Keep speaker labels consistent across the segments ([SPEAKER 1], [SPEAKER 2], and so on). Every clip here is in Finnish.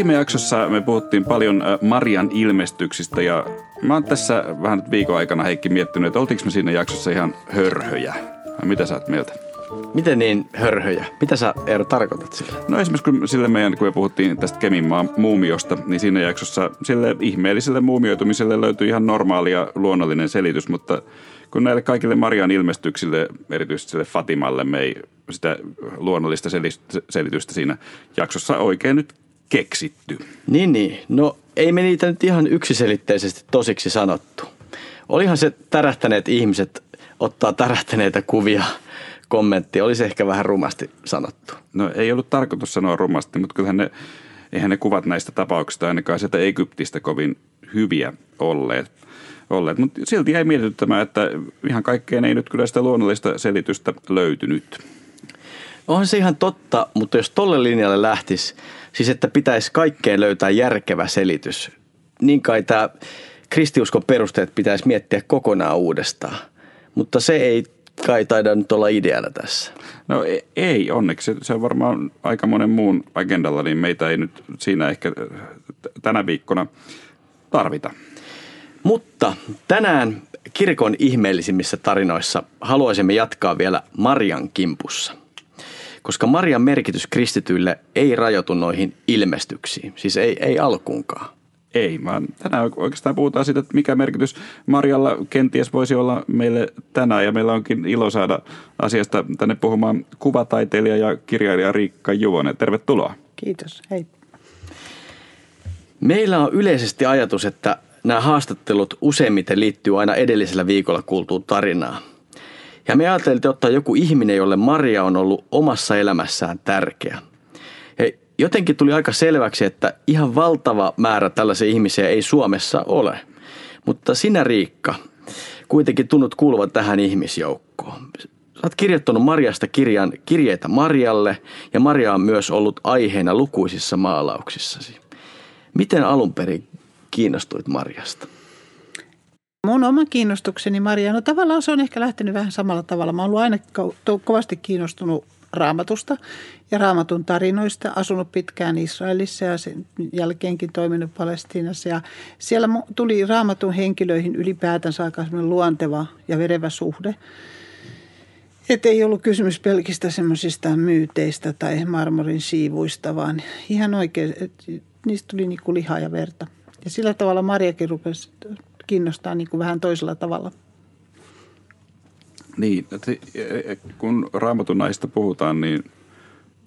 [SPEAKER 1] Viime jaksossa me puhuttiin paljon Marian ilmestyksistä ja mä oon tässä vähän nyt viikon aikana Heikki miettinyt, että oltiinko me siinä jaksossa ihan hörhöjä. Mitä sä oot mieltä?
[SPEAKER 2] Miten niin hörhöjä? Mitä sä Eero tarkoitat sillä?
[SPEAKER 1] No esimerkiksi kun sille meidän, kun me puhuttiin tästä Keminmaan muumiosta, niin siinä jaksossa sille ihmeelliselle muumioitumiselle löytyi ihan normaalia luonnollinen selitys, mutta kun näille kaikille Marian ilmestyksille, erityisesti sille Fatimalle, me ei sitä luonnollista selitystä siinä jaksossa oikein nyt keksitty.
[SPEAKER 2] Niin, niin. No ei me niitä nyt ihan yksiselitteisesti tosiksi sanottu. Olihan se tärähtäneet ihmiset ottaa tärähtäneitä kuvia kommentti olisi ehkä vähän rumasti sanottu.
[SPEAKER 1] No ei ollut tarkoitus sanoa rumasti, mutta kyllähän ne, eihän ne kuvat näistä tapauksista ainakaan sieltä Egyptistä kovin hyviä olleet. olleet. Mutta silti jäi mietityttämään, että ihan kaikkeen ei nyt kyllä sitä luonnollista selitystä löytynyt.
[SPEAKER 2] Onhan se ihan totta, mutta jos tolle linjalle lähtisi, siis että pitäisi kaikkeen löytää järkevä selitys, niin kai tämä kristiuskon perusteet pitäisi miettiä kokonaan uudestaan. Mutta se ei kai taida nyt olla ideana tässä.
[SPEAKER 1] No e- ei onneksi. Se on varmaan aika monen muun agendalla, niin meitä ei nyt siinä ehkä tänä viikkona tarvita.
[SPEAKER 2] Mutta tänään kirkon ihmeellisimmissä tarinoissa haluaisimme jatkaa vielä Marian kimpussa. Koska Marian merkitys kristityille ei rajoitu noihin ilmestyksiin, siis ei, ei alkuunkaan.
[SPEAKER 1] Ei, vaan tänään oikeastaan puhutaan siitä, että mikä merkitys Marjalla kenties voisi olla meille tänään. Ja meillä onkin ilo saada asiasta tänne puhumaan kuvataiteilija ja kirjailija Riikka Juvonen. Tervetuloa.
[SPEAKER 3] Kiitos, hei.
[SPEAKER 2] Meillä on yleisesti ajatus, että nämä haastattelut useimmiten liittyy aina edellisellä viikolla kuultuun tarinaan. Ja me ajattelin ottaa joku ihminen, jolle Maria on ollut omassa elämässään tärkeä – jotenkin tuli aika selväksi, että ihan valtava määrä tällaisia ihmisiä ei Suomessa ole. Mutta sinä Riikka, kuitenkin tunnut kuuluvan tähän ihmisjoukkoon. Oot kirjoittanut Marjasta kirjan kirjeitä Marjalle ja Maria on myös ollut aiheena lukuisissa maalauksissasi. Miten alun perin kiinnostuit Marjasta?
[SPEAKER 3] Mun oma kiinnostukseni Maria, no tavallaan se on ehkä lähtenyt vähän samalla tavalla. Mä oon ollut aina kovasti kiinnostunut raamatusta ja raamatun tarinoista, asunut pitkään Israelissa ja sen jälkeenkin toiminut Palestiinassa. Ja siellä tuli raamatun henkilöihin ylipäätänsä aika luonteva ja verevä suhde. Että ei ollut kysymys pelkistä semmoisista myyteistä tai marmorin siivuista, vaan ihan oikein, että niistä tuli niin kuin lihaa ja verta. Ja sillä tavalla Mariakin rupesi kiinnostaa niin kuin vähän toisella tavalla –
[SPEAKER 1] niin, e, e, kun raamatun naista puhutaan, niin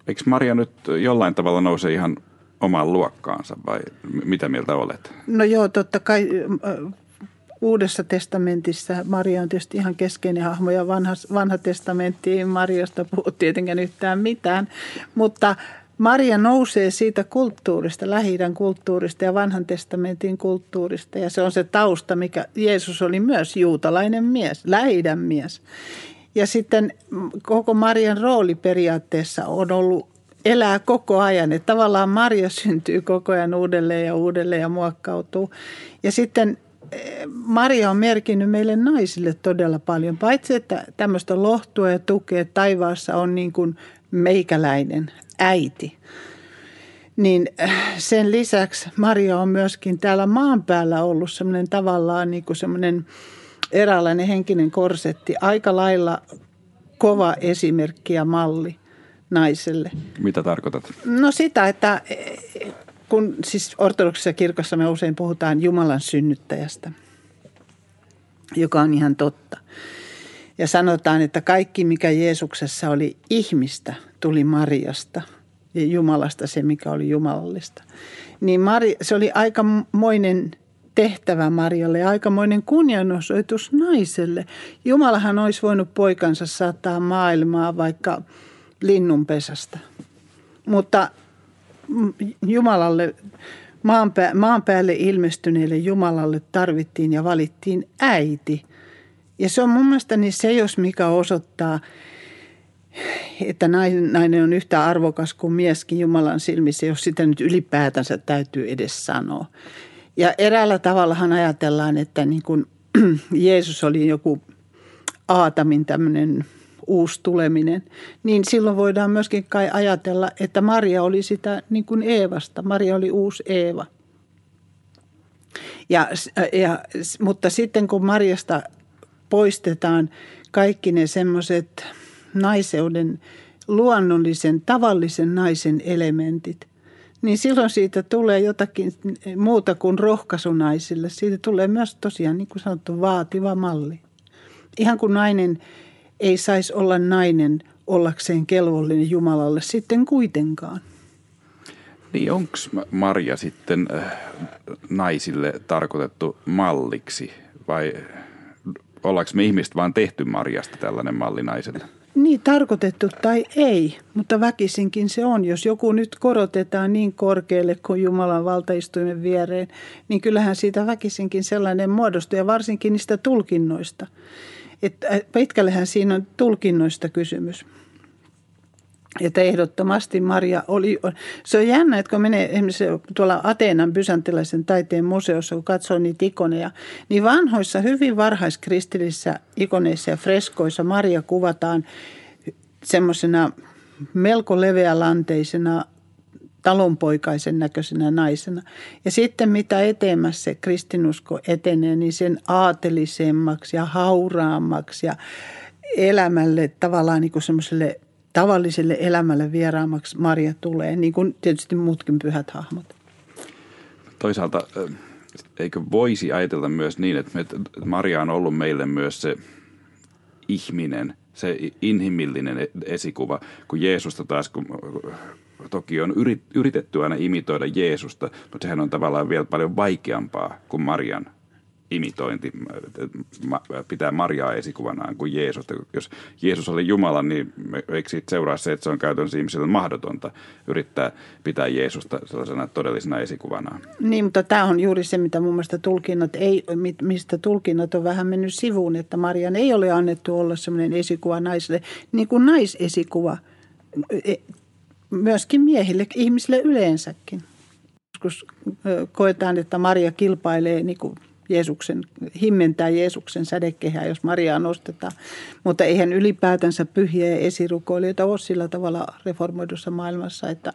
[SPEAKER 1] eikö Maria nyt jollain tavalla nouse ihan omaan luokkaansa vai mitä mieltä olet?
[SPEAKER 3] No joo, totta kai Uudessa testamentissa Maria on tietysti ihan keskeinen hahmo ja vanha, vanha testamentti ei Mariasta puhu tietenkään yhtään mitään, mutta Maria nousee siitä kulttuurista, lähi kulttuurista ja vanhan testamentin kulttuurista. Ja se on se tausta, mikä Jeesus oli myös juutalainen mies, lähi mies. Ja sitten koko Marian rooli periaatteessa on ollut elää koko ajan. Että tavallaan Maria syntyy koko ajan uudelleen ja uudelleen ja muokkautuu. Ja sitten eh, Maria on merkinnyt meille naisille todella paljon. Paitsi, että tämmöistä lohtua ja tukea taivaassa on niin kuin meikäläinen äiti. Niin äh, sen lisäksi Maria on myöskin täällä maan päällä ollut semmoinen tavallaan niin kuin semmoinen eräänlainen henkinen korsetti. Aika lailla kova esimerkki ja malli naiselle.
[SPEAKER 1] Mitä tarkoitat?
[SPEAKER 3] No sitä, että eh, kun siis ortodoksisessa kirkossa me usein puhutaan Jumalan synnyttäjästä, joka on ihan totta. Ja sanotaan, että kaikki mikä Jeesuksessa oli ihmistä, tuli Mariasta ja Jumalasta se, mikä oli jumalallista. Niin Mari, se oli aikamoinen tehtävä Marjalle ja aikamoinen kunnianosoitus naiselle. Jumalahan olisi voinut poikansa saattaa maailmaa vaikka linnunpesästä. Mutta Jumalalle, maan, maan päälle ilmestyneelle Jumalalle tarvittiin ja valittiin äiti – ja se on mun mielestäni se, jos mikä osoittaa, että nainen on yhtä arvokas kuin mieskin Jumalan silmissä, jos sitä nyt ylipäätänsä täytyy edes sanoa. Ja eräällä tavallahan ajatellaan, että niin kuin Jeesus oli joku Aatamin tämmöinen uusi tuleminen, niin silloin voidaan myöskin kai ajatella, että Maria oli sitä niin kuin Eevasta. Maria oli uusi Eeva. Ja, ja, mutta sitten kun Marjasta poistetaan kaikki ne semmoiset naiseuden luonnollisen, tavallisen naisen elementit, niin silloin siitä tulee jotakin muuta kuin rohkaisu naisille. Siitä tulee myös tosiaan, niin kuin sanottu, vaativa malli. Ihan kuin nainen ei saisi olla nainen ollakseen kelvollinen Jumalalle sitten kuitenkaan.
[SPEAKER 1] Niin onko Maria sitten äh, naisille tarkoitettu malliksi vai ollaanko me ihmiset vaan tehty Marjasta tällainen malli naiselle?
[SPEAKER 3] Niin, tarkoitettu tai ei, mutta väkisinkin se on. Jos joku nyt korotetaan niin korkealle kuin Jumalan valtaistuimen viereen, niin kyllähän siitä väkisinkin sellainen muodostuu ja varsinkin niistä tulkinnoista. Että äh, pitkällehän siinä on tulkinnoista kysymys. Että ehdottomasti Maria oli, se on jännä, että kun menee esimerkiksi tuolla Ateenan bysantilaisen taiteen museossa, kun katsoo niitä ikoneja, niin vanhoissa hyvin varhaiskristillisissä ikoneissa ja freskoissa Maria kuvataan semmoisena melko leveälanteisena talonpoikaisen näköisenä naisena. Ja sitten mitä etemässä se kristinusko etenee, niin sen aatelisemmaksi ja hauraammaksi ja elämälle tavallaan niin kuin semmoiselle tavalliselle elämälle vieraammaksi Maria tulee, niin kuin tietysti muutkin pyhät hahmot.
[SPEAKER 1] Toisaalta eikö voisi ajatella myös niin, että Maria on ollut meille myös se ihminen, se inhimillinen e-, esikuva, kun Jeesusta taas, kun toki on yritetty aina imitoida Jeesusta, mutta sehän on tavallaan vielä paljon vaikeampaa kuin Marian imitointi, pitää Mariaa esikuvanaan kuin Jeesus. Jos Jeesus oli Jumala, niin eikö siitä seuraa se, että se on käytännössä ihmisille mahdotonta yrittää pitää Jeesusta sellaisena todellisena esikuvanaan.
[SPEAKER 3] Niin, mutta tämä on juuri se, mitä mun mielestä tulkinnat ei, mistä tulkinnat on vähän mennyt sivuun, että Marian ei ole annettu olla sellainen esikuva naiselle, niin kuin naisesikuva e, myöskin miehille, ihmisille yleensäkin. Joskus koetaan, että Maria kilpailee niin kuin Jeesuksen, himmentää Jeesuksen sädekehää, jos Mariaa nostetaan. Mutta eihän ylipäätänsä pyhiä ja esirukoilijoita ole sillä tavalla reformoidussa maailmassa, että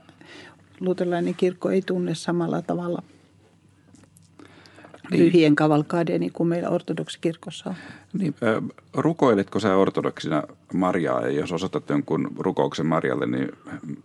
[SPEAKER 3] luterilainen kirkko ei tunne samalla tavalla. Pyhien kavalkaadeja niin kuin meillä ortodoksikirkossa on.
[SPEAKER 1] Niin, rukoiletko sä ortodoksina Mariaa ja jos osoitat jonkun rukouksen Marialle, niin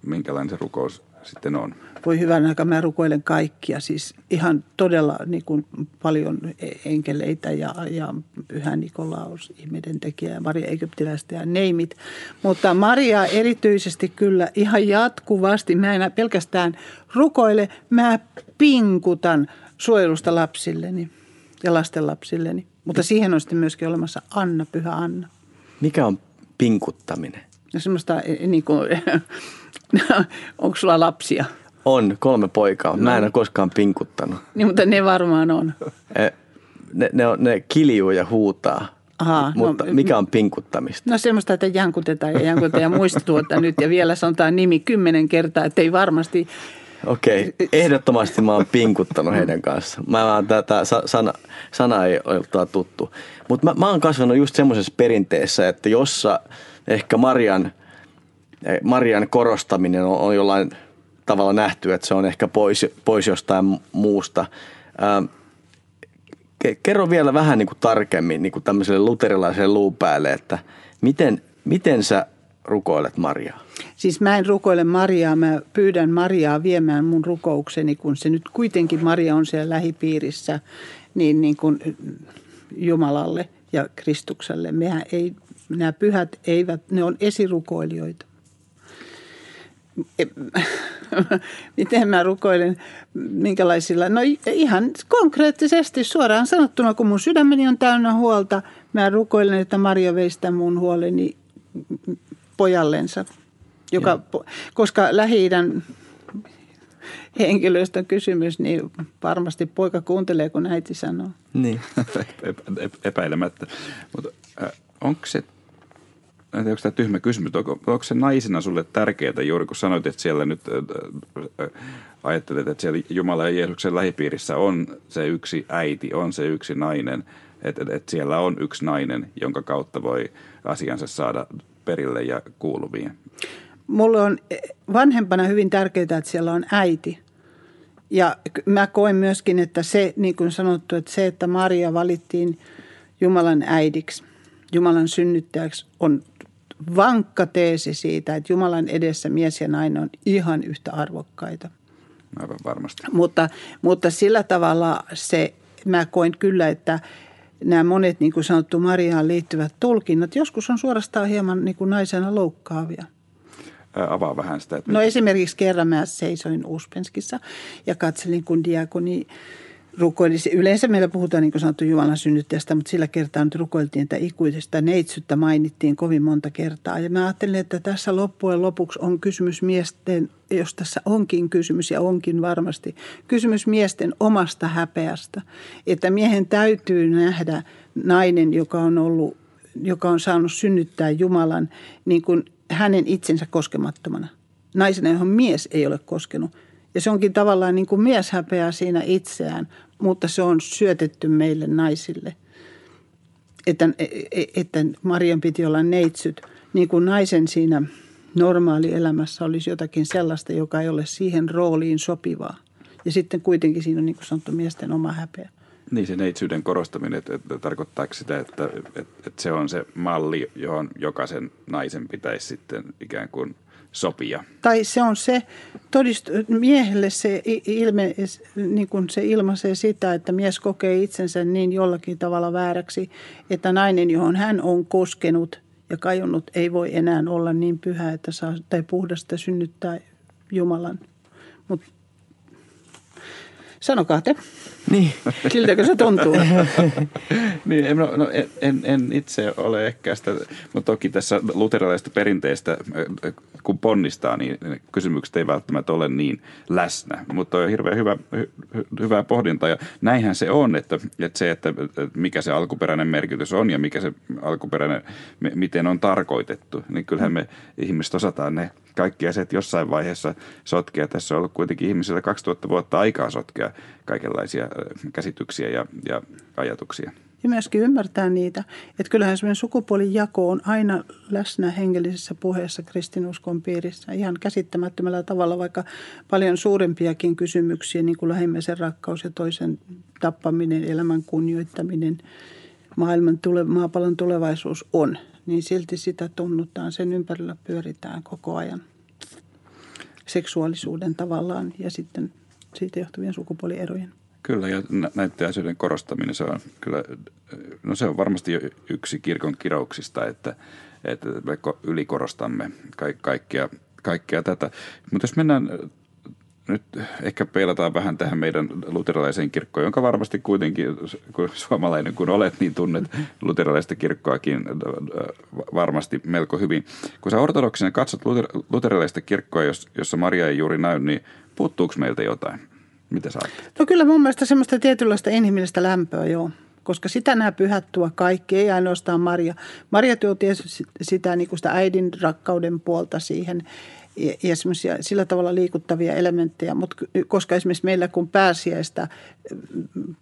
[SPEAKER 1] minkälainen se rukous sitten on?
[SPEAKER 3] Voi hyvän aika, mä rukoilen kaikkia, siis ihan todella niin kuin paljon enkeleitä ja, ja Pyhä Nikolaus, ihmeiden tekijä, Maria Egyptiläistä ja neimit. Mutta Maria erityisesti kyllä ihan jatkuvasti, mä en pelkästään rukoile, mä pinkutan suojelusta lapsilleni ja lastenlapsilleni. Mutta siihen on sitten myöskin olemassa Anna, Pyhä Anna.
[SPEAKER 2] Mikä on pinkuttaminen?
[SPEAKER 3] No semmoista niin kuin, onko sulla lapsia?
[SPEAKER 2] On, kolme poikaa. Mä en ole koskaan pinkuttanut.
[SPEAKER 3] Niin, mutta ne varmaan on.
[SPEAKER 2] E, ne, ne, on, ne kiljuu ja huutaa. Aha, mutta no, mikä on pinkuttamista?
[SPEAKER 3] No semmoista, että jankutetaan ja jankutetaan ja muistutuota nyt ja vielä sanotaan nimi kymmenen kertaa, että ei varmasti
[SPEAKER 2] Okei, okay. ehdottomasti mä oon pinkuttanut heidän kanssa. Mä vaan tätä sana, sana ei ole tuttu. Mutta mä, mä oon kasvanut just semmoisessa perinteessä, että jossa ehkä Marian, eh, Marian korostaminen on, on jollain tavalla nähty, että se on ehkä pois, pois jostain muusta. Ähm, kerro vielä vähän niin kuin tarkemmin niin kuin tämmöiselle luterilaiselle luupäälle, että miten, miten sä rukoilet Mariaa?
[SPEAKER 3] Siis mä en rukoile Mariaa, mä pyydän Mariaa viemään mun rukoukseni, kun se nyt kuitenkin Maria on siellä lähipiirissä, niin, niin kuin Jumalalle ja Kristukselle. Mehän ei, nämä pyhät eivät, ne on esirukoilijoita. Miten mä rukoilen, minkälaisilla? No ihan konkreettisesti suoraan sanottuna, kun mun sydämeni on täynnä huolta, mä rukoilen, että Maria veistä mun huoleni pojallensa, joka, koska lähi henkilöstä kysymys, niin varmasti poika kuuntelee, kun äiti sanoo.
[SPEAKER 2] Niin.
[SPEAKER 1] Epäilemättä. Mutta äh, onko se, onko tämä tyhmä kysymys, onko, onko se naisena sulle tärkeää juuri kun sanoit, että siellä nyt äh, ajattelet, että siellä Jumala ja Jeesuksen lähipiirissä on se yksi äiti, on se yksi nainen, että, että siellä on yksi nainen, jonka kautta voi asiansa saada perille ja kuuluviin.
[SPEAKER 3] Mulle on vanhempana hyvin tärkeää, että siellä on äiti. Ja mä koen myöskin, että se, niin kuin sanottu, että se, että Maria valittiin Jumalan äidiksi, Jumalan synnyttäjäksi, on vankka teesi siitä, että Jumalan edessä mies ja nainen on ihan yhtä arvokkaita.
[SPEAKER 1] Aivan varmasti.
[SPEAKER 3] Mutta, mutta sillä tavalla se, mä koen kyllä, että nämä monet, niin kuin sanottu, Mariaan liittyvät tulkinnat, joskus on suorastaan hieman niin kuin naisena loukkaavia.
[SPEAKER 1] Ää, avaa vähän sitä. Että
[SPEAKER 3] no esimerkiksi kerran mä seisoin Uspenskissa ja katselin, kun diakoni rukoili. Yleensä meillä puhutaan niin kuin sanottu Jumalan synnyttäjästä, mutta sillä kertaa nyt rukoiltiin, että ikuisesta neitsyttä mainittiin kovin monta kertaa. Ja mä ajattelin, että tässä loppujen lopuksi on kysymys miesten, jos tässä onkin kysymys ja onkin varmasti, kysymys miesten omasta häpeästä. Että miehen täytyy nähdä nainen, joka on ollut, joka on saanut synnyttää Jumalan niin kuin hänen itsensä koskemattomana. Naisena, johon mies ei ole koskenut – ja se onkin tavallaan niin kuin mies häpeää siinä itseään, mutta se on syötetty meille naisille. Että, että Marian piti olla neitsyt, niin kuin naisen siinä normaali elämässä olisi jotakin sellaista, joka ei ole siihen rooliin sopivaa. Ja sitten kuitenkin siinä on niin kuin sanottu miesten oma häpeä.
[SPEAKER 1] Niin se neitsyyden korostaminen, että, että tarkoittaako sitä, että, että, että se on se malli, johon jokaisen naisen pitäisi sitten ikään kuin sopia.
[SPEAKER 3] Tai se on se, todist, miehelle se, ilme, niin kuin se ilmaisee sitä, että mies kokee itsensä niin jollakin tavalla vääräksi, että nainen, johon hän on koskenut ja kajonnut, ei voi enää olla niin pyhä, että saa, tai puhdasta synnyttää Jumalan. Mutta Sanokaa te.
[SPEAKER 2] Niin.
[SPEAKER 3] Siltäkö se tuntuu?
[SPEAKER 1] niin, no, no, en, en itse ole ehkä sitä, mutta toki tässä luterilaisesta perinteestä, kun ponnistaa, niin kysymykset ei välttämättä ole niin läsnä. Mutta on hirveän hyvä, hy, hyvä pohdinta ja näinhän se on, että, että se, että mikä se alkuperäinen merkitys on ja mikä se alkuperäinen, miten on tarkoitettu, niin kyllähän me ihmiset osataan ne kaikki asiat jossain vaiheessa sotkea. Tässä on ollut kuitenkin ihmisillä 2000 vuotta aikaa sotkea kaikenlaisia käsityksiä ja, ja ajatuksia.
[SPEAKER 3] Ja myöskin ymmärtää niitä, että kyllähän semmoinen sukupuolijako on aina läsnä hengellisessä puheessa kristinuskon piirissä ihan käsittämättömällä tavalla, vaikka paljon suurempiakin kysymyksiä, niin kuin lähimmäisen rakkaus ja toisen tappaminen, elämän kunnioittaminen, maailman tule, maapallon tulevaisuus on – niin silti sitä tunnutaan, sen ympärillä pyöritään koko ajan seksuaalisuuden tavallaan ja sitten siitä johtuvien sukupuolierojen.
[SPEAKER 1] Kyllä, ja näiden asioiden korostaminen, se on kyllä, no se on varmasti yksi kirkon kirouksista, että, että me ylikorostamme kaikkea, kaikkea tätä. Mutta jos mennään nyt ehkä peilataan vähän tähän meidän luterilaiseen kirkkoon, jonka varmasti kuitenkin, kun suomalainen kun olet, niin tunnet luterilaista kirkkoakin äh, varmasti melko hyvin. Kun sä ortodoksina katsot luter, luterilaista kirkkoa, jossa Maria ei juuri näy, niin puuttuuko meiltä jotain? Mitä sä ajattelet?
[SPEAKER 3] No kyllä mun mielestä semmoista tietynlaista inhimillistä lämpöä, joo koska sitä nämä pyhät tuo kaikki, ei ainoastaan Maria. Maria tuo tietysti sitä, niin kuin sitä äidin rakkauden puolta siihen ja, ja sillä tavalla liikuttavia elementtejä. Mutta koska esimerkiksi meillä kun pääsiäistä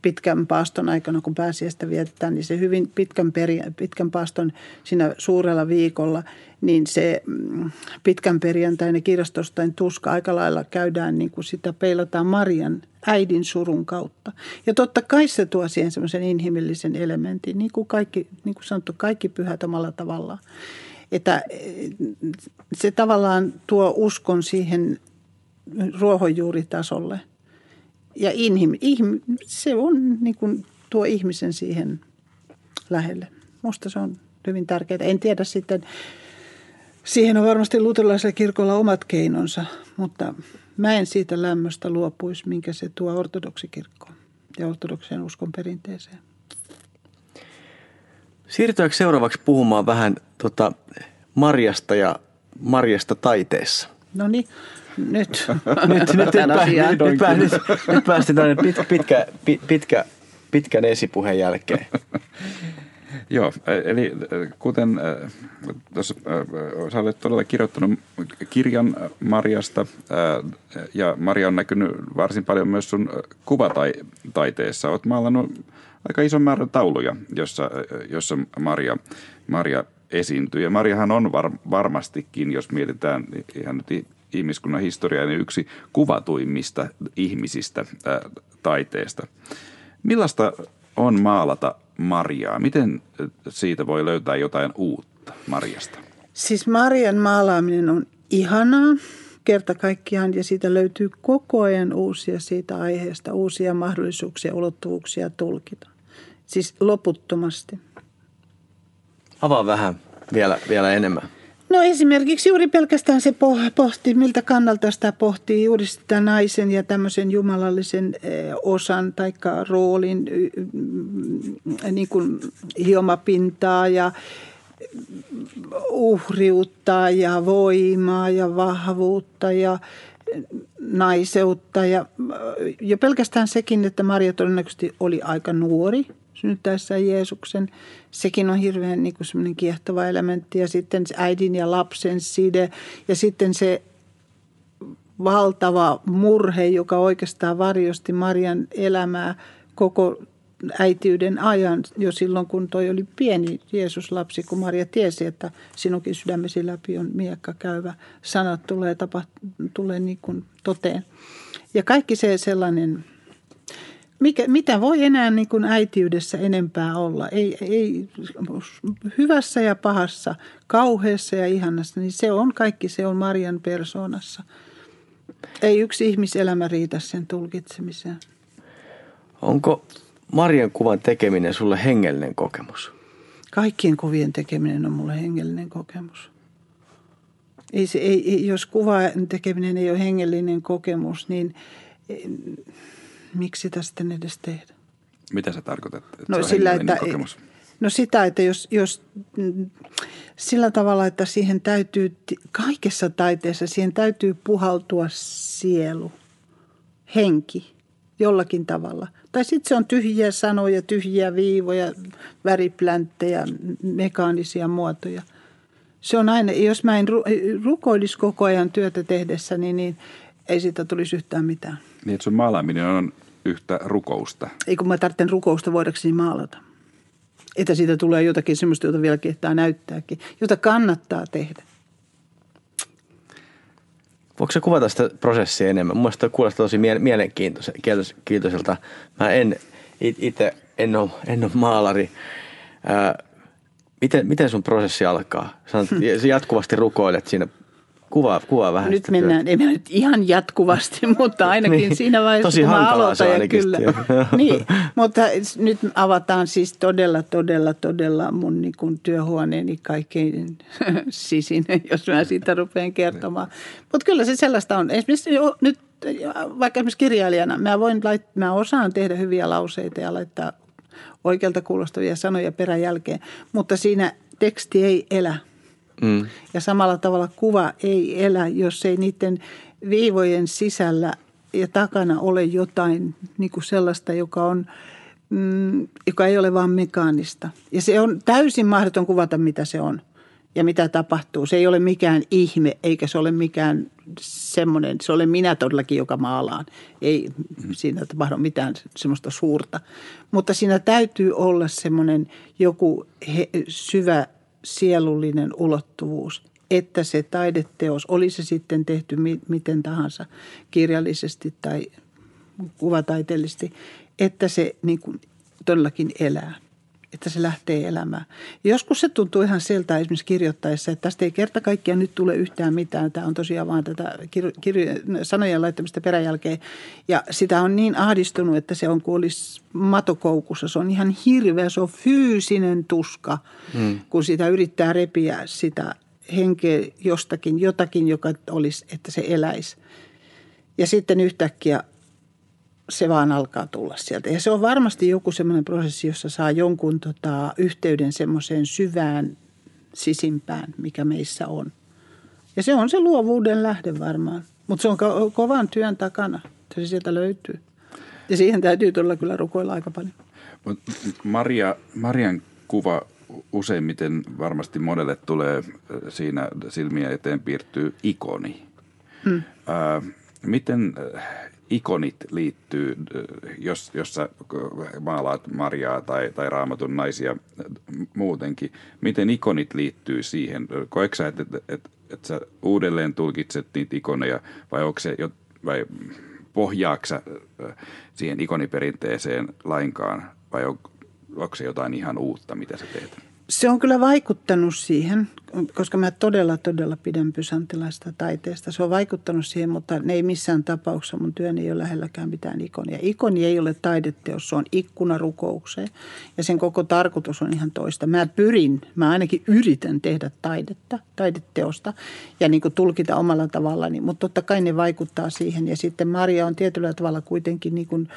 [SPEAKER 3] pitkän paaston aikana, kun pääsiäistä vietetään, niin se hyvin pitkän, peri, pitkän paaston siinä suurella viikolla, niin se mm, pitkän perjantain kirjastostain tuska aika lailla käydään niin kuin sitä peilataan Marian äidin surun kautta. Ja totta kai se tuo siihen semmoisen inhimillisen elementin, niin kuin kaikki, niin kuin sanottu, kaikki pyhät omalla tavallaan. Että eh, se tavallaan tuo uskon siihen ruohonjuuritasolle. Ja inhim, ihm, se on niin kuin tuo ihmisen siihen lähelle. Musta se on hyvin tärkeää. En tiedä sitten, siihen on varmasti luterilaisella kirkolla omat keinonsa, mutta mä en siitä lämmöstä luopuisi, minkä se tuo ortodoksikirkkoon ja ortodoksien uskon perinteeseen.
[SPEAKER 2] Siirrytäänkö seuraavaksi puhumaan vähän tota, Marjasta ja Marjasta taiteessa?
[SPEAKER 3] No niin, nyt.
[SPEAKER 2] nyt, nyt, nyt, nyt, nyt, nyt, nyt päästiin tänne pit, pitkä, pitkä, pitkän esipuheen jälkeen.
[SPEAKER 1] Joo, eli kuten tuossa sä olet todella kirjoittanut kirjan Marjasta ja Maria on näkynyt varsin paljon myös sun kuvataiteessa. Olet maalannut aika ison määrän tauluja, jossa, jossa Maria, Maria esiintyy. Ja Mariahan on var, varmastikin, jos mietitään ihan nyt ihmiskunnan historiaa, niin yksi kuvatuimmista ihmisistä ää, taiteesta. Millaista on maalata Mariaa? Miten siitä voi löytää jotain uutta Mariasta?
[SPEAKER 3] Siis Marian maalaaminen on ihanaa kerta kaikkiaan ja siitä löytyy koko ajan uusia siitä aiheesta, uusia mahdollisuuksia, ulottuvuuksia tulkita. Siis loputtomasti.
[SPEAKER 2] Avaa vähän vielä, vielä enemmän.
[SPEAKER 3] No esimerkiksi juuri pelkästään se pohti, miltä kannalta sitä pohtii juuri sitä naisen ja tämmöisen jumalallisen eh, osan tai roolin niin kuin hiomapintaa ja uhriutta ja voimaa ja vahvuutta ja naiseutta. Ja jo pelkästään sekin, että Maria todennäköisesti oli aika nuori synnyttäessä Jeesuksen. Sekin on hirveän niin kuin kiehtova elementti. Ja sitten se äidin ja lapsen side ja sitten se valtava murhe, joka oikeastaan varjosti Marian elämää koko äitiyden ajan jo silloin, kun toi oli pieni Jeesus-lapsi, kun Maria tiesi, että sinunkin sydämesi läpi on miekka käyvä. Sanat tulee, tapa, tulee niin kuin toteen. Ja kaikki se sellainen, mikä, mitä voi enää niin kuin äitiydessä enempää olla. Ei, ei, hyvässä ja pahassa, kauheassa ja ihanassa, niin se on kaikki, se on Marian persoonassa. Ei yksi ihmiselämä riitä sen tulkitsemiseen.
[SPEAKER 2] Onko Marian kuvan tekeminen sulle hengellinen kokemus?
[SPEAKER 3] Kaikkien kuvien tekeminen on mulle hengellinen kokemus. Ei se, ei, jos kuvan tekeminen ei ole hengellinen kokemus, niin miksi sitä sitten edes tehdä?
[SPEAKER 1] Mitä sä tarkoitat? Että
[SPEAKER 3] no, sillä, että, kokemus? no sitä, että jos, jos sillä tavalla, että siihen täytyy, kaikessa taiteessa siihen täytyy puhaltua sielu, henki jollakin tavalla – tai sitten se on tyhjiä sanoja, tyhjiä viivoja, väriplänttejä, mekaanisia muotoja. Se on aina, jos mä en rukoilisi koko ajan työtä tehdessä, niin, niin ei siitä tulisi yhtään mitään.
[SPEAKER 1] Niin, että sun maalaaminen on yhtä rukousta.
[SPEAKER 3] Ei kun mä tarvitsen rukousta voidakseni maalata. Että siitä tulee jotakin semmoista, jota vielä kehtaa näyttääkin, jota kannattaa tehdä.
[SPEAKER 2] Voiko se kuvata sitä prosessia enemmän? Mun mielestä kuulostaa tosi mielenkiintoiselta. Mä en itse, en ole, en ole maalari. Ää, miten, miten sun prosessi alkaa? Sanot, jatkuvasti rukoilet siinä Kuvaa, kuvaa vähän
[SPEAKER 3] Nyt mennään, ei nyt ihan jatkuvasti, mutta ainakin niin, siinä vaiheessa,
[SPEAKER 2] tosi kun mä aloitan. Ja
[SPEAKER 3] kyllä, niin, mutta nyt avataan siis todella, todella, todella mun niin kuin työhuoneeni kaikkein sisin, jos mä siitä rupean kertomaan. Mutta kyllä se sellaista on. Esimerkiksi jo, nyt vaikka esimerkiksi kirjailijana, mä, voin lait, mä osaan tehdä hyviä lauseita ja laittaa oikealta kuulostavia sanoja peräjälkeen, mutta siinä teksti ei elä – Mm. Ja samalla tavalla kuva ei elä, jos ei niiden viivojen sisällä ja takana ole jotain niin kuin sellaista, joka, on, mm, joka ei ole vain mekaanista. Ja se on täysin mahdoton kuvata, mitä se on ja mitä tapahtuu. Se ei ole mikään ihme, eikä se ole mikään semmoinen, se ole minä todellakin, joka maalaan. Ei siinä tapahdu mitään semmoista suurta. Mutta siinä täytyy olla semmoinen joku he, syvä sielullinen ulottuvuus, että se taideteos, oli se sitten tehty miten tahansa kirjallisesti tai kuvataiteellisesti, että se niin kuin todellakin elää että se lähtee elämään. Joskus se tuntuu ihan sieltä esimerkiksi kirjoittaessa, että tästä ei kerta kaikkiaan nyt tule yhtään mitään. Tämä on tosiaan vaan tätä kir- kir- sanojen laittamista peräjälkeen. Ja sitä on niin ahdistunut, että se on kuin olisi matokoukussa. Se on ihan hirveä, se on fyysinen tuska, hmm. kun sitä yrittää repiä sitä henkeä jostakin, jotakin, joka olisi, että se eläisi. Ja sitten yhtäkkiä se vaan alkaa tulla sieltä. Ja se on varmasti joku semmoinen prosessi, jossa saa jonkun tota, yhteyden semmoiseen syvään sisimpään, mikä meissä on. Ja se on se luovuuden lähde varmaan. Mutta se on ko- kovan työn takana, että se sieltä löytyy. Ja siihen täytyy tulla kyllä rukoilla aika paljon.
[SPEAKER 1] Maria, Marian kuva useimmiten varmasti monelle tulee siinä silmiä eteen piirtyy ikoni. Hmm. Äh, miten ikonit liittyy, jos, jos sä maalaat Mariaa tai, tai raamatun naisia muutenkin, miten ikonit liittyy siihen? Koetko sä, että, että, että, että sä uudelleen tulkitset niitä ikoneja vai onko se vai pohjaako sä siihen ikoniperinteeseen lainkaan vai on, onko se jotain ihan uutta, mitä sä teet?
[SPEAKER 3] Se on kyllä vaikuttanut siihen, koska mä todella, todella pidän pysantilaista taiteesta. Se on vaikuttanut siihen, mutta ne ei missään tapauksessa mun työni ei ole lähelläkään mitään ikonia. Ikoni ei ole taideteos, se on ikkuna rukoukseen ja sen koko tarkoitus on ihan toista. Mä pyrin, mä ainakin yritän tehdä taidetta, taideteosta ja niin kuin tulkita omalla tavallani, mutta totta kai ne vaikuttaa siihen. Ja sitten Maria on tietyllä tavalla kuitenkin niin kuin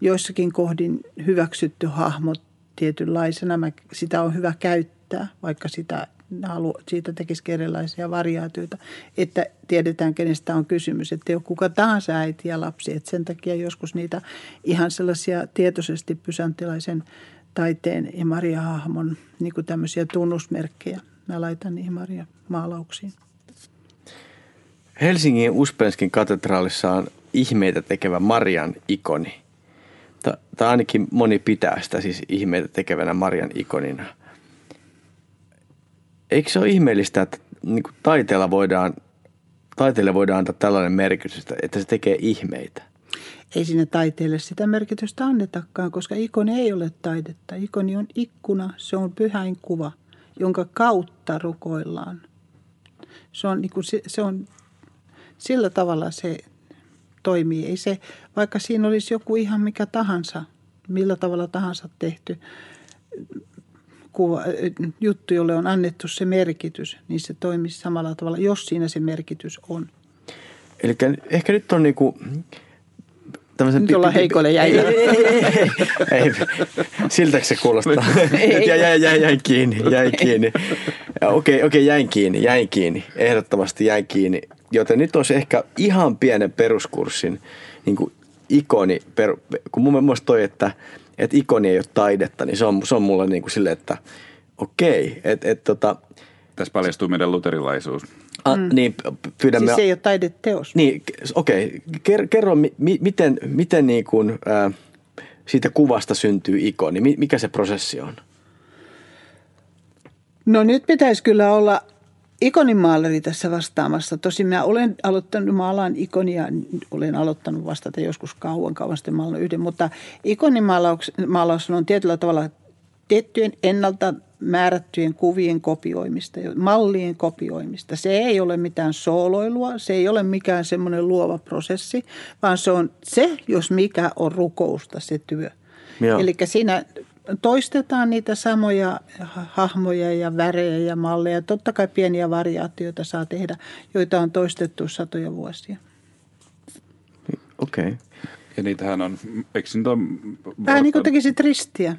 [SPEAKER 3] joissakin kohdin hyväksytty hahmo tietynlaisena. Mä, sitä on hyvä käyttää, vaikka sitä halu, siitä tekisi erilaisia variaatioita, että tiedetään, kenestä on kysymys. Että ei ole kuka tahansa äiti ja lapsi. Että sen takia joskus niitä ihan sellaisia tietoisesti pysantilaisen taiteen ja Maria-hahmon niin kuin tämmöisiä tunnusmerkkejä. Mä laitan niihin Maria-maalauksiin.
[SPEAKER 2] Helsingin Uspenskin katedraalissa on ihmeitä tekevä Marian ikoni – tai ainakin moni pitää sitä siis ihmeitä tekevänä Marian ikonina. Eikö se ole ihmeellistä, että niin kuin taiteella voidaan, taiteelle voidaan antaa tällainen merkitys, että se tekee ihmeitä?
[SPEAKER 3] Ei sinne taiteelle sitä merkitystä annetakaan, koska ikoni ei ole taidetta. Ikoni on ikkuna, se on pyhäin kuva, jonka kautta rukoillaan. Se on, niin kuin, se on sillä tavalla se toimii. Ei se, vaikka siinä olisi joku ihan mikä tahansa, millä tavalla tahansa tehty kuva, juttu, jolle on annettu se merkitys, niin se toimii samalla tavalla, jos siinä se merkitys on.
[SPEAKER 2] Eli ehkä nyt on niinku
[SPEAKER 3] tämmöisen... Nyt ollaan heikoille jäillä. Ei, ei, ei,
[SPEAKER 2] siltäkö se kuulostaa? Ei. Ja jäin, jäin, jäin kiinni, jäin kiinni. Okei, okei, okay, jäin kiinni, jäin kiinni. Ehdottomasti jäin kiinni. Joten nyt olisi ehkä ihan pienen peruskurssin niin kuin ikoni, per, kun mun mielestä toi, että, että ikoni ei ole taidetta, niin se on, se on mulle niin kuin silleen, että okei, että et, tota,
[SPEAKER 1] tässä paljastuu meidän luterilaisuus.
[SPEAKER 2] A, mm. Niin, pyydämme...
[SPEAKER 3] Siis se ei ole taideteos.
[SPEAKER 2] Niin, okei. Okay. Kerro, mi, miten, miten niin kuin, äh, siitä kuvasta syntyy ikoni? Mikä se prosessi on?
[SPEAKER 3] No nyt pitäisi kyllä olla ikonimaaleri tässä vastaamassa. Tosin mä olen aloittanut, maalaan ikonia, olen aloittanut vastata joskus kauan, kauan sitten maalannut yhden, mutta ikonimaalaus on tietyllä tavalla tiettyjen ennalta määrättyjen kuvien kopioimista, mallien kopioimista. Se ei ole mitään sooloilua, se ei ole mikään semmoinen luova prosessi, vaan se on se, jos mikä on rukousta se työ. Eli siinä toistetaan niitä samoja hahmoja ja värejä ja malleja. Totta kai pieniä variaatioita saa tehdä, joita on toistettu satoja vuosia.
[SPEAKER 2] Okei. Okay.
[SPEAKER 1] Ja niitähän on, eikö niitä on...
[SPEAKER 3] Vähän niin kuin tekisit ristiä.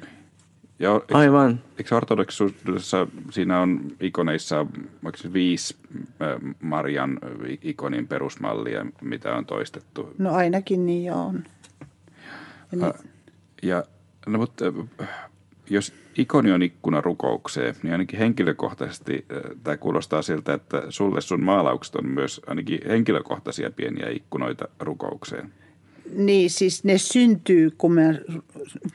[SPEAKER 1] Ja eikö,
[SPEAKER 2] Aivan.
[SPEAKER 1] Eikö ortodoksuudessa siinä on ikoneissa viisi Marian ikonin perusmallia, mitä on toistettu?
[SPEAKER 3] No ainakin niin on.
[SPEAKER 1] Ja, niin. ja no, mutta jos ikoni on ikkuna rukoukseen, niin ainakin henkilökohtaisesti tämä kuulostaa siltä, että sulle sun maalaukset on myös ainakin henkilökohtaisia pieniä ikkunoita rukoukseen.
[SPEAKER 3] Niin, siis ne syntyy, kun mä,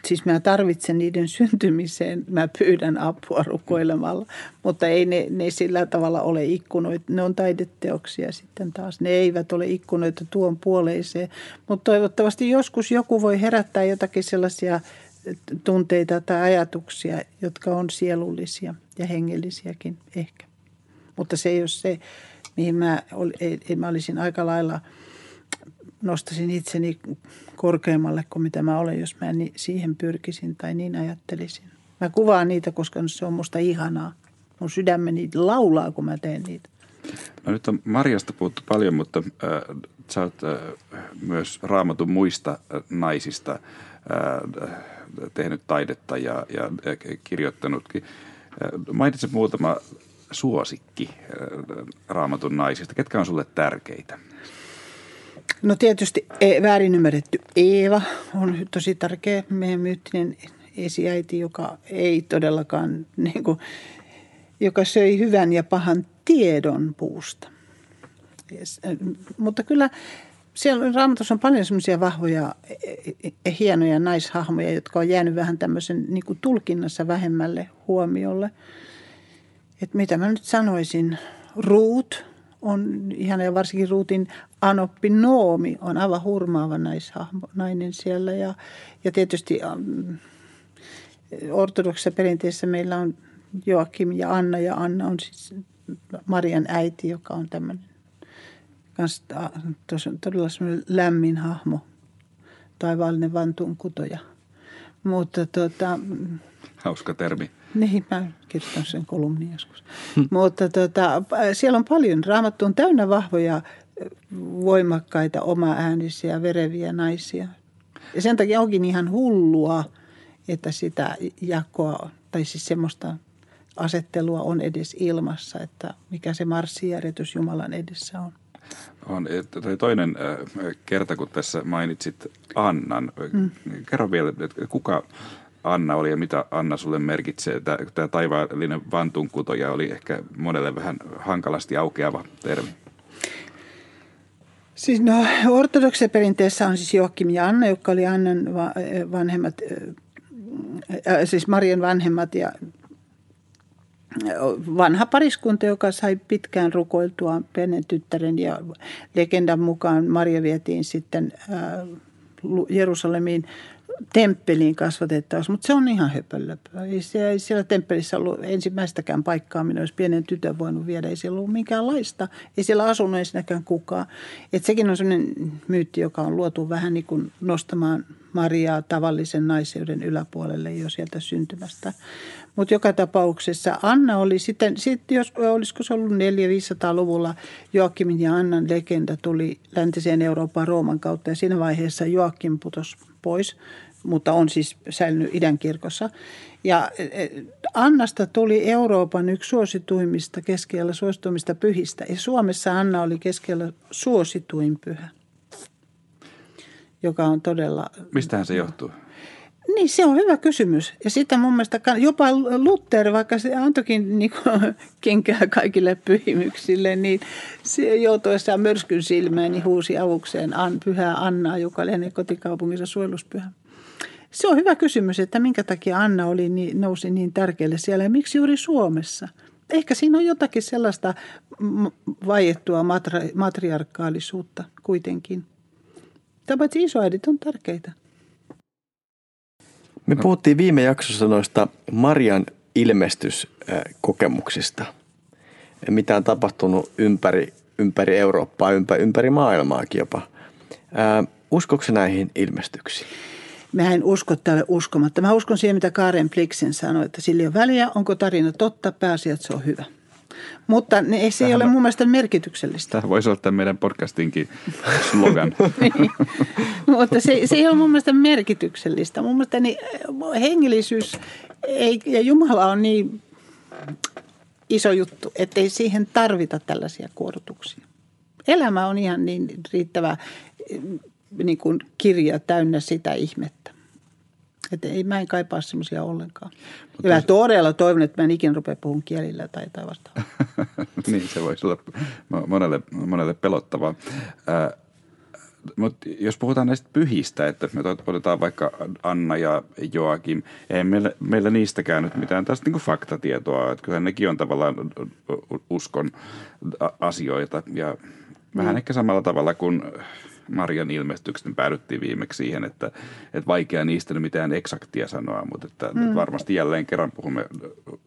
[SPEAKER 3] siis mä tarvitsen niiden syntymiseen, mä pyydän apua rukoilemalla, mutta ei ne, ne sillä tavalla ole ikkunoita. Ne on taideteoksia sitten taas. Ne eivät ole ikkunoita tuon puoleiseen, mutta toivottavasti joskus joku voi herättää jotakin sellaisia tunteita tai ajatuksia, jotka on sielullisia ja hengellisiäkin ehkä. Mutta se ei ole se, mihin mä, ol, ei, ei, mä olisin aika lailla – nostasin itseni korkeammalle kuin mitä mä olen, jos mä siihen pyrkisin tai niin ajattelisin. Mä kuvaan niitä, koska se on musta ihanaa. Mun sydämeni laulaa, kun mä teen niitä.
[SPEAKER 1] No nyt on Marjasta puhuttu paljon, mutta äh, sä oot äh, myös raamatun muista äh, naisista äh, tehnyt taidetta ja, ja kirjoittanutkin. Mainitse muutama suosikki raamatun naisista. Ketkä on sulle tärkeitä?
[SPEAKER 3] No tietysti e, väärin ymmärretty Eeva on tosi tärkeä meidän myyttinen esiäiti, joka ei todellakaan, niin kuin, joka söi hyvän ja pahan tiedon puusta. Yes. Mutta kyllä siellä raamatussa on paljon semmoisia vahvoja, e, e, hienoja naishahmoja, jotka on jäänyt vähän tämmöisen niin kuin tulkinnassa vähemmälle huomiolle. että mitä mä nyt sanoisin, Ruut on ihan ja varsinkin Ruutin Anoppi Noomi on aivan hurmaava naishahmo, nainen siellä. Ja, ja tietysti um, ortodoksissa perinteessä meillä on Joakim ja Anna ja Anna on siis Marian äiti, joka on tämmöinen kans todella semmoinen lämmin hahmo, taivaallinen vantuunkutoja. Mutta tota,
[SPEAKER 1] Hauska termi.
[SPEAKER 3] Niin, mä kirjoitan sen kolumnin joskus. Mutta tota, siellä on paljon, raamattu on täynnä vahvoja, voimakkaita, oma-äänisiä, vereviä naisia. Ja sen takia onkin ihan hullua, että sitä jakoa, tai siis semmoista asettelua on edes ilmassa, että mikä se marssijärjestys Jumalan edessä on.
[SPEAKER 1] On. Toi toinen kerta, kun tässä mainitsit Annan. Mm. Kerro vielä, että kuka Anna oli ja mitä Anna sulle merkitsee. Tämä, tämä taivaallinen vantunkutoja oli ehkä monelle vähän hankalasti aukeava termi.
[SPEAKER 3] Siis no, ortodoksen perinteessä on siis Joakim ja Anna, jotka oli Annan vanhemmat, äh, siis Marian vanhemmat ja vanha pariskunta, joka sai pitkään rukoiltua pienen tyttären ja legendan mukaan Maria vietiin sitten äh, Jerusalemiin temppeliin kasvatettavaksi, mutta se on ihan höpölöpöä. Ei, siellä, ei siellä temppelissä ollut ensimmäistäkään paikkaa, minä olisi pienen tytön voinut viedä. Ei siellä ollut minkäänlaista. Ei siellä asunut ensinnäkään kukaan. Et sekin on sellainen myytti, joka on luotu vähän niin kuin nostamaan Mariaa tavallisen naiseuden yläpuolelle jo sieltä syntymästä. Mutta joka tapauksessa Anna oli sitten, sitten jos, olisiko se ollut 400-500-luvulla Joakimin ja Annan legenda tuli läntiseen Euroopan Rooman kautta ja siinä vaiheessa Joakim putosi pois mutta on siis säilynyt idän kirkossa. Ja e, e, Annasta tuli Euroopan yksi suosituimmista keskellä suosituimmista pyhistä. Ja Suomessa Anna oli keskellä suosituin pyhä, joka on todella...
[SPEAKER 1] Mistähän se johtuu?
[SPEAKER 3] Niin, se on hyvä kysymys. Ja sitä mun mielestä jopa Luther, vaikka se antoikin niin kenkää kaikille pyhimyksille, niin se joutuessaan myrskyn silmään niin huusi avukseen pyhää Annaa, joka oli hänen kotikaupungissa suojeluspyhä. Se on hyvä kysymys, että minkä takia Anna oli, niin, nousi niin tärkeälle siellä ja miksi juuri Suomessa. Ehkä siinä on jotakin sellaista vaiettua matri, matriarkaalisuutta kuitenkin. Tämä paitsi isoäidit on tärkeitä.
[SPEAKER 2] Me puhuttiin viime jaksossa noista Marian ilmestyskokemuksista. Mitä on tapahtunut ympäri, ympäri Eurooppaa, ympäri, ympäri maailmaakin jopa. Uskoiko näihin ilmestyksiin?
[SPEAKER 3] Mä en usko tälle uskomatta. Mä uskon siihen, mitä Karen Pliksen sanoi, että sillä ei ole väliä, onko tarina totta, pääsi, että se on hyvä. Mutta ne, se ei Tähän ole mun mielestä merkityksellistä.
[SPEAKER 1] Tämä voisi olla tämän meidän podcastinkin slogan.
[SPEAKER 3] niin. Mutta se, se ei ole mun mielestä merkityksellistä. Mun mielestä niin, hengellisyys ei, ja Jumala on niin iso juttu, ettei siihen tarvita tällaisia kuorotuksia. Elämä on ihan niin riittävä niin kuin kirja täynnä sitä ihmettä. Että ei, mä en kaipaa semmoisia ollenkaan. Mutta ja mä todella toivon, että mä en ikinä rupea puhun kielillä tai jotain vastaavaa.
[SPEAKER 1] niin, se voisi olla monelle, monelle pelottavaa. Äh, mutta jos puhutaan näistä pyhistä, että me otetaan vaikka Anna ja Joakim, ei meillä, meillä niistäkään nyt mitään tästä niin faktatietoa, että kyllä nekin on tavallaan uskon asioita ja vähän mm. ehkä samalla tavalla kuin Marian ilmestykset niin päädyttiin viimeksi siihen, että, että vaikea niistä nyt mitään eksaktia sanoa, mutta että, mm. että varmasti jälleen kerran puhumme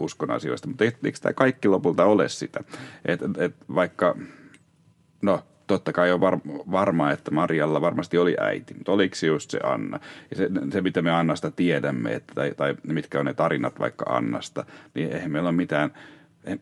[SPEAKER 1] uskon asioista. Mutta eikö tämä kaikki lopulta ole sitä? Että, että vaikka, no totta kai on var, varmaa, että Marialla varmasti oli äiti, mutta oliko se just se Anna? Ja se, se mitä me Annasta tiedämme, että, tai, tai mitkä on ne tarinat vaikka Annasta, niin eihän meillä ole mitään –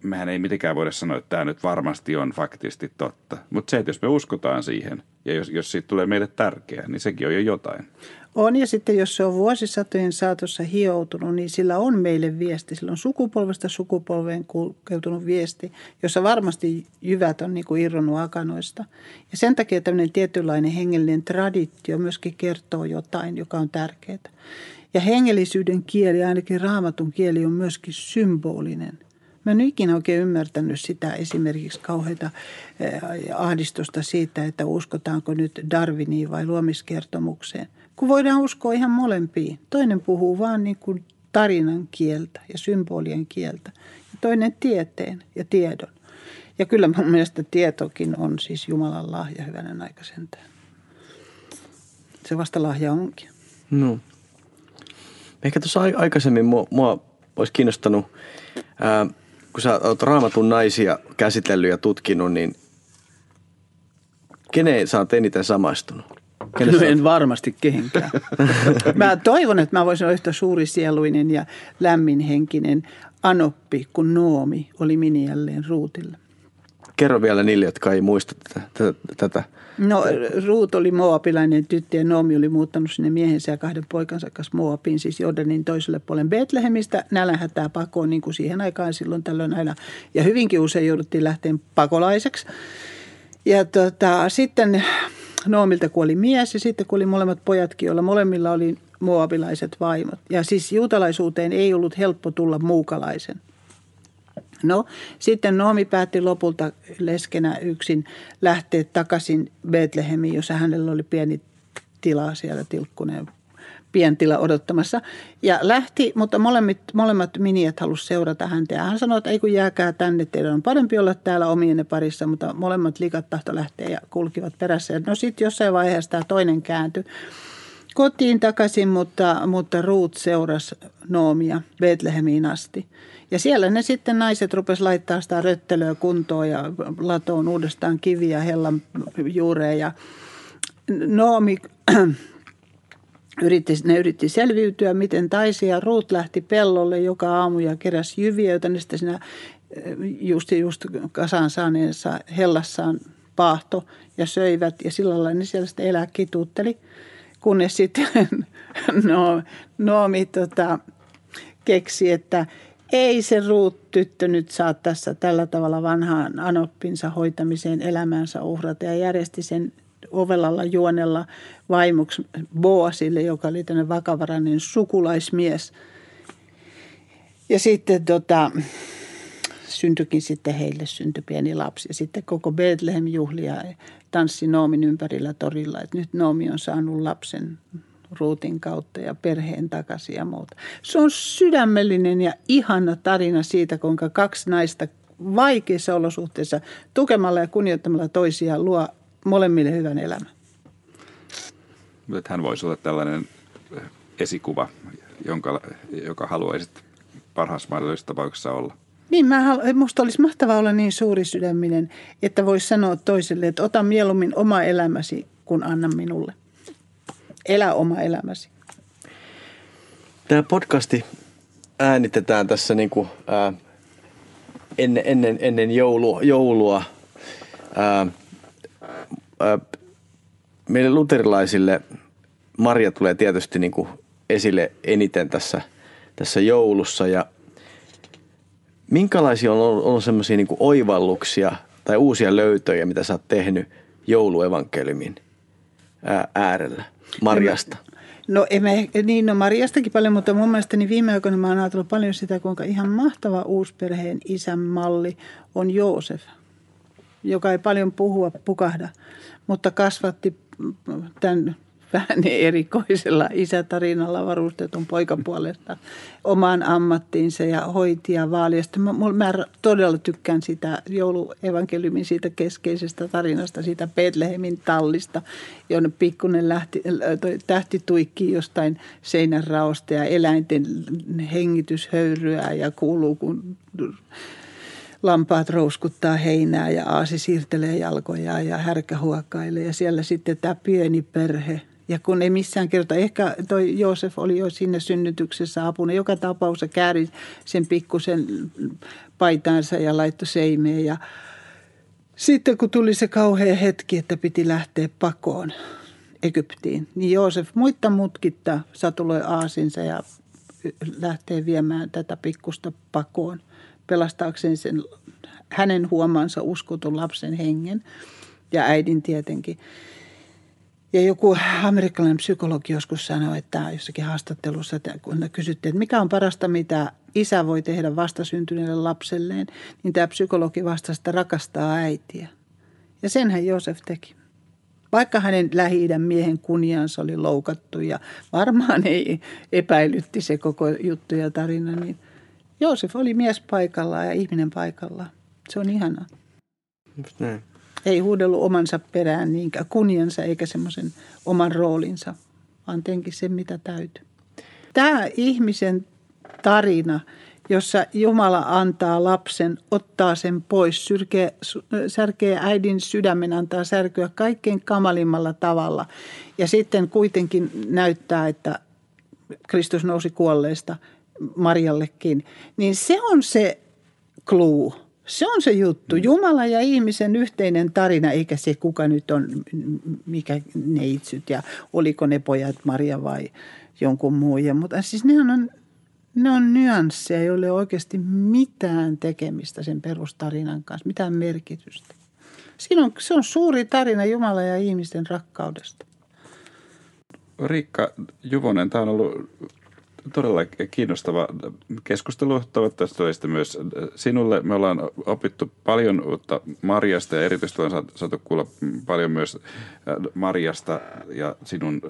[SPEAKER 1] mehän ei mitenkään voida sanoa, että tämä nyt varmasti on faktisesti totta. Mutta se, että jos me uskotaan siihen ja jos, jos siitä tulee meille tärkeää, niin sekin on jo jotain.
[SPEAKER 3] On ja sitten jos se on vuosisatojen saatossa hioutunut, niin sillä on meille viesti. Sillä on sukupolvesta sukupolveen kulkeutunut viesti, jossa varmasti jyvät on niin kuin irronnut akanoista. Ja sen takia tämmöinen tietynlainen hengellinen traditio myöskin kertoo jotain, joka on tärkeää. Ja hengellisyyden kieli, ainakin raamatun kieli, on myöskin symbolinen – Mä en ikinä oikein ymmärtänyt sitä esimerkiksi kauheita eh, ahdistusta siitä, että uskotaanko nyt Darwiniin vai luomiskertomukseen. Kun voidaan uskoa ihan molempiin. Toinen puhuu vaan niin kuin tarinan kieltä ja symbolien kieltä. Ja toinen tieteen ja tiedon. Ja kyllä mun mielestä tietokin on siis Jumalan lahja hyvänen aika sentään. Se vasta lahja onkin.
[SPEAKER 2] No. Ehkä tuossa aikaisemmin mua, mua olisi kiinnostanut, ää, kun sä oot raamatun naisia käsitellyt ja tutkinut, niin keneen sä oot eniten samaistunut?
[SPEAKER 3] Kenen no en varmasti kehenkään. mä toivon, että mä voisin olla yhtä suurisieluinen ja lämminhenkinen anoppi kuin Noomi oli Miniälleen ruutilla.
[SPEAKER 2] Kerro vielä niille, jotka ei muista tätä. tätä.
[SPEAKER 3] No Ruut oli Moabilainen tyttö ja Noomi oli muuttanut sinne miehensä ja kahden poikansa kanssa Moabiin, siis Jordanin toiselle puolen Betlehemistä. Nälänhätää pakoon niin kuin siihen aikaan silloin tällöin aina. Ja hyvinkin usein jouduttiin lähteä pakolaiseksi. Ja tota, sitten Noomilta kuoli mies ja sitten kuoli molemmat pojatkin, joilla molemmilla oli moabilaiset vaimot. Ja siis juutalaisuuteen ei ollut helppo tulla muukalaisen. No sitten Noomi päätti lopulta leskenä yksin lähteä takaisin Betlehemiin, jossa hänellä oli pieni tila siellä tilkkuneen pientila odottamassa. Ja lähti, mutta molemmat, molemmat miniat halusi seurata häntä. Ja hän sanoi, että ei kun jääkää tänne, teidän on parempi olla täällä omienne parissa, mutta molemmat likat tahto lähteä ja kulkivat perässä. Ja no sitten jossain vaiheessa tämä toinen kääntyi kotiin takaisin, mutta, mutta Ruut seurasi Noomia Betlehemiin asti. Ja siellä ne sitten naiset rupes laittaa sitä röttelöä kuntoon ja latoon uudestaan kiviä hellan juureen. Ja Noomi yritti, ne yritti selviytyä, miten taisi ja Ruut lähti pellolle joka aamu ja keräsi jyviä, joita ne sitten siinä just, just kasaan saaneensa hellassaan paahto ja söivät ja sillä lailla ne siellä sitten elää kituutteli, kunnes sitten no, Noomi tota, keksi, että ei se Ruut tyttö nyt saa tässä tällä tavalla vanhaan anoppinsa hoitamiseen elämänsä uhrata ja järjesti sen ovelalla juonella vaimoksi Boasille, joka oli tämmöinen vakavarainen sukulaismies. Ja sitten tota, syntyikin sitten heille syntyi pieni lapsi. Ja sitten koko Bethlehem juhlia tanssi Noomin ympärillä torilla, että nyt Noomi on saanut lapsen ruutin kautta ja perheen takaisin ja muuta. Se on sydämellinen ja ihana tarina siitä, kuinka kaksi naista vaikeissa olosuhteissa tukemalla ja kunnioittamalla toisiaan luo molemmille hyvän elämän.
[SPEAKER 1] Hän voisi olla tällainen esikuva, jonka, joka haluaisit parhaassa mahdollisessa tapauksessa olla.
[SPEAKER 3] Niin, mä, musta olisi mahtavaa olla niin suuri sydäminen, että voisi sanoa toiselle, että ota mieluummin oma elämäsi, kun anna minulle. Elä oma elämäsi.
[SPEAKER 2] Tämä podcasti äänitetään tässä niin kuin, ää, ennen, ennen, ennen joulua. joulua. Ää, ää, meille luterilaisille Maria tulee tietysti niin kuin esille eniten tässä, tässä joulussa. Ja minkälaisia on ollut, ollut sellaisia niin oivalluksia tai uusia löytöjä, mitä sä oot tehnyt jouluevankeliumin äärellä? Marjasta?
[SPEAKER 3] No, emme, niin, no Marjastakin paljon, mutta mun mielestäni viime aikoina mä oon ajatellut paljon sitä, kuinka ihan mahtava uusperheen isän malli on Joosef, joka ei paljon puhua pukahda, mutta kasvatti tämän vähän erikoisella isätarinalla varustetun poikapuolesta omaan ammattiinsa ja hoiti ja vaali. Mä, mä todella tykkään sitä jouluevankeliumin siitä keskeisestä tarinasta, siitä Betlehemin tallista, jonne pikkunen lähti, tähti tuikkii jostain seinän raosta ja eläinten hengityshöyryä ja kuuluu, kun lampaat rouskuttaa heinää ja aasi siirtelee jalkoja ja härkä huokailee. Ja siellä sitten tämä pieni perhe – ja kun ei missään kerta, ehkä toi Joosef oli jo sinne synnytyksessä apuna. Joka tapauksessa kääri sen pikkusen paitaansa ja laittoi seimeen. Ja sitten kun tuli se kauhea hetki, että piti lähteä pakoon Egyptiin, niin Joosef muitta mutkitta satuloi aasinsa ja lähtee viemään tätä pikkusta pakoon pelastaakseen sen hänen huomaansa uskotun lapsen hengen ja äidin tietenkin. Ja joku amerikkalainen psykologi joskus sanoi, että jossakin haastattelussa, että kun kysyttiin, että mikä on parasta, mitä isä voi tehdä vastasyntyneelle lapselleen, niin tämä psykologi vastasi, että rakastaa äitiä. Ja senhän Joosef teki. Vaikka hänen lähi miehen kunniansa oli loukattu ja varmaan ei epäilytti se koko juttu ja tarina, niin Joosef oli mies paikallaan ja ihminen paikallaan. Se on ihanaa.
[SPEAKER 2] Just näin.
[SPEAKER 3] Ei huudellut omansa perään niinkään kunniansa eikä semmoisen oman roolinsa, vaan tenkin sen mitä täytyy. Tämä ihmisen tarina, jossa Jumala antaa lapsen, ottaa sen pois, syrkee, särkee äidin sydämen, antaa särkyä kaikkein kamalimmalla tavalla. Ja sitten kuitenkin näyttää, että Kristus nousi kuolleista Marjallekin. Niin se on se kluu. Se on se juttu. Mm. Jumala ja ihmisen yhteinen tarina, eikä se kuka nyt on, mikä neitsyt ja oliko ne pojat Maria vai jonkun muu. Ja, mutta siis ne on, ne on nyansseja, joille ei ole oikeasti mitään tekemistä sen perustarinan kanssa, mitään merkitystä. Siinä on, se on suuri tarina Jumala ja ihmisten rakkaudesta.
[SPEAKER 1] Riikka Juvonen, tämä on ollut todella kiinnostava keskustelu. Toivottavasti oli myös sinulle. Me ollaan opittu paljon uutta Marjasta ja erityisesti on saatu kuulla paljon myös Marjasta ja sinun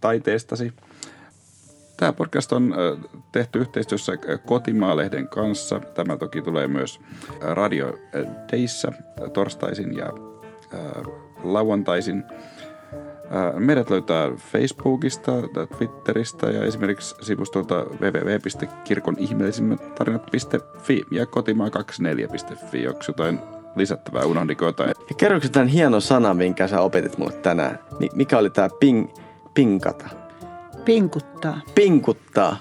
[SPEAKER 1] taiteestasi. Tämä podcast on tehty yhteistyössä Kotimaalehden kanssa. Tämä toki tulee myös Radio Dayssä torstaisin ja lauantaisin. Meidät löytää Facebookista, Twitteristä ja esimerkiksi sivustolta www.kirkonihmeellisimmätarinat.fi ja kotimaa24.fi. Onko jotain lisättävää? Unohdiko jotain?
[SPEAKER 2] Kerroksä tämän hienon sanan, minkä sä opetit mulle tänään? Mikä oli tämä ping, pinkata?
[SPEAKER 3] Pinkuttaa.
[SPEAKER 2] Pinkuttaa.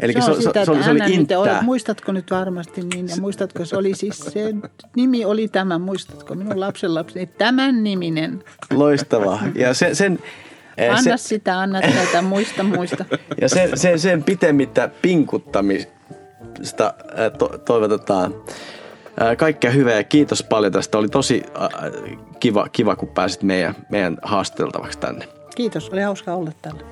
[SPEAKER 2] Eli
[SPEAKER 3] se,
[SPEAKER 2] se,
[SPEAKER 3] on sitä,
[SPEAKER 2] se, oli, se oli intää.
[SPEAKER 3] Muistatko nyt varmasti niin ja muistatko se oli siis se nimi oli tämä, muistatko minun lapsenlapseni, tämän niminen.
[SPEAKER 2] Loistavaa. Ja sen, sen,
[SPEAKER 3] eh, anna se, sitä, anna tätä, muista, muista.
[SPEAKER 2] Ja sen, sen, sen pitemmittä pinkuttamista eh, to, toivotetaan eh, kaikkea hyvää ja kiitos paljon tästä. Oli tosi kiva, kiva kun pääsit meidän, meidän haasteltavaksi tänne.
[SPEAKER 3] Kiitos, oli hauska olla täällä.